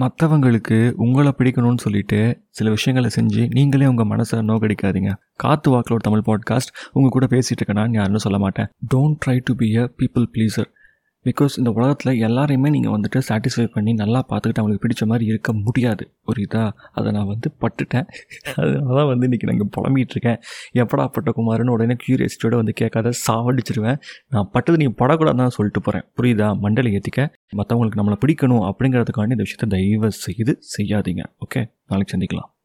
மற்றவங்களுக்கு உங்களை பிடிக்கணும்னு சொல்லிட்டு சில விஷயங்களை செஞ்சு நீங்களே உங்கள் மனசை நோக்கடிக்காதீங்க. காத்து வாக்கில் ஒரு தமிழ் பாட்காஸ்ட் உங்கள் கூட பேசிகிட்டு இருக்கேன்? நான் யாருன்னு சொல்ல மாட்டேன். Don't try to be a people pleaser because இந்த உலகத்தில் எல்லாரையுமே நீங்கள் வந்துட்டு சாட்டிஸ்ஃபை பண்ணி நல்லா பார்த்துக்கிட்டு அவங்களுக்கு பிடிச்ச மாதிரி இருக்க முடியாது. ஒரு இதாக அதை நான் வந்து பட்டுட்டேன். அதனால தான் வந்து இன்றைக்கி நாங்கள் புலம்பிகிட்டு இருக்கேன். எப்படா பட்டகுமாருன்னு உடனே க்யூரியாசிட்டியோட வந்து கேட்காத சாவடிச்சிருவேன். நான் பட்டது நீ படக்கூடாதுன்னு சொல்லிட்டு போகிறேன் புரியுதா? மண்டலை ஏற்றிக்க மற்றவங்களுக்கு நம்மளை பிடிக்கணும் அப்படிங்கிறதுக்காண்டி இந்த விஷயத்தை தயவு செய்து செய்யாதீங்க. ஓகே நாளைக்கு சந்திக்கலாம்.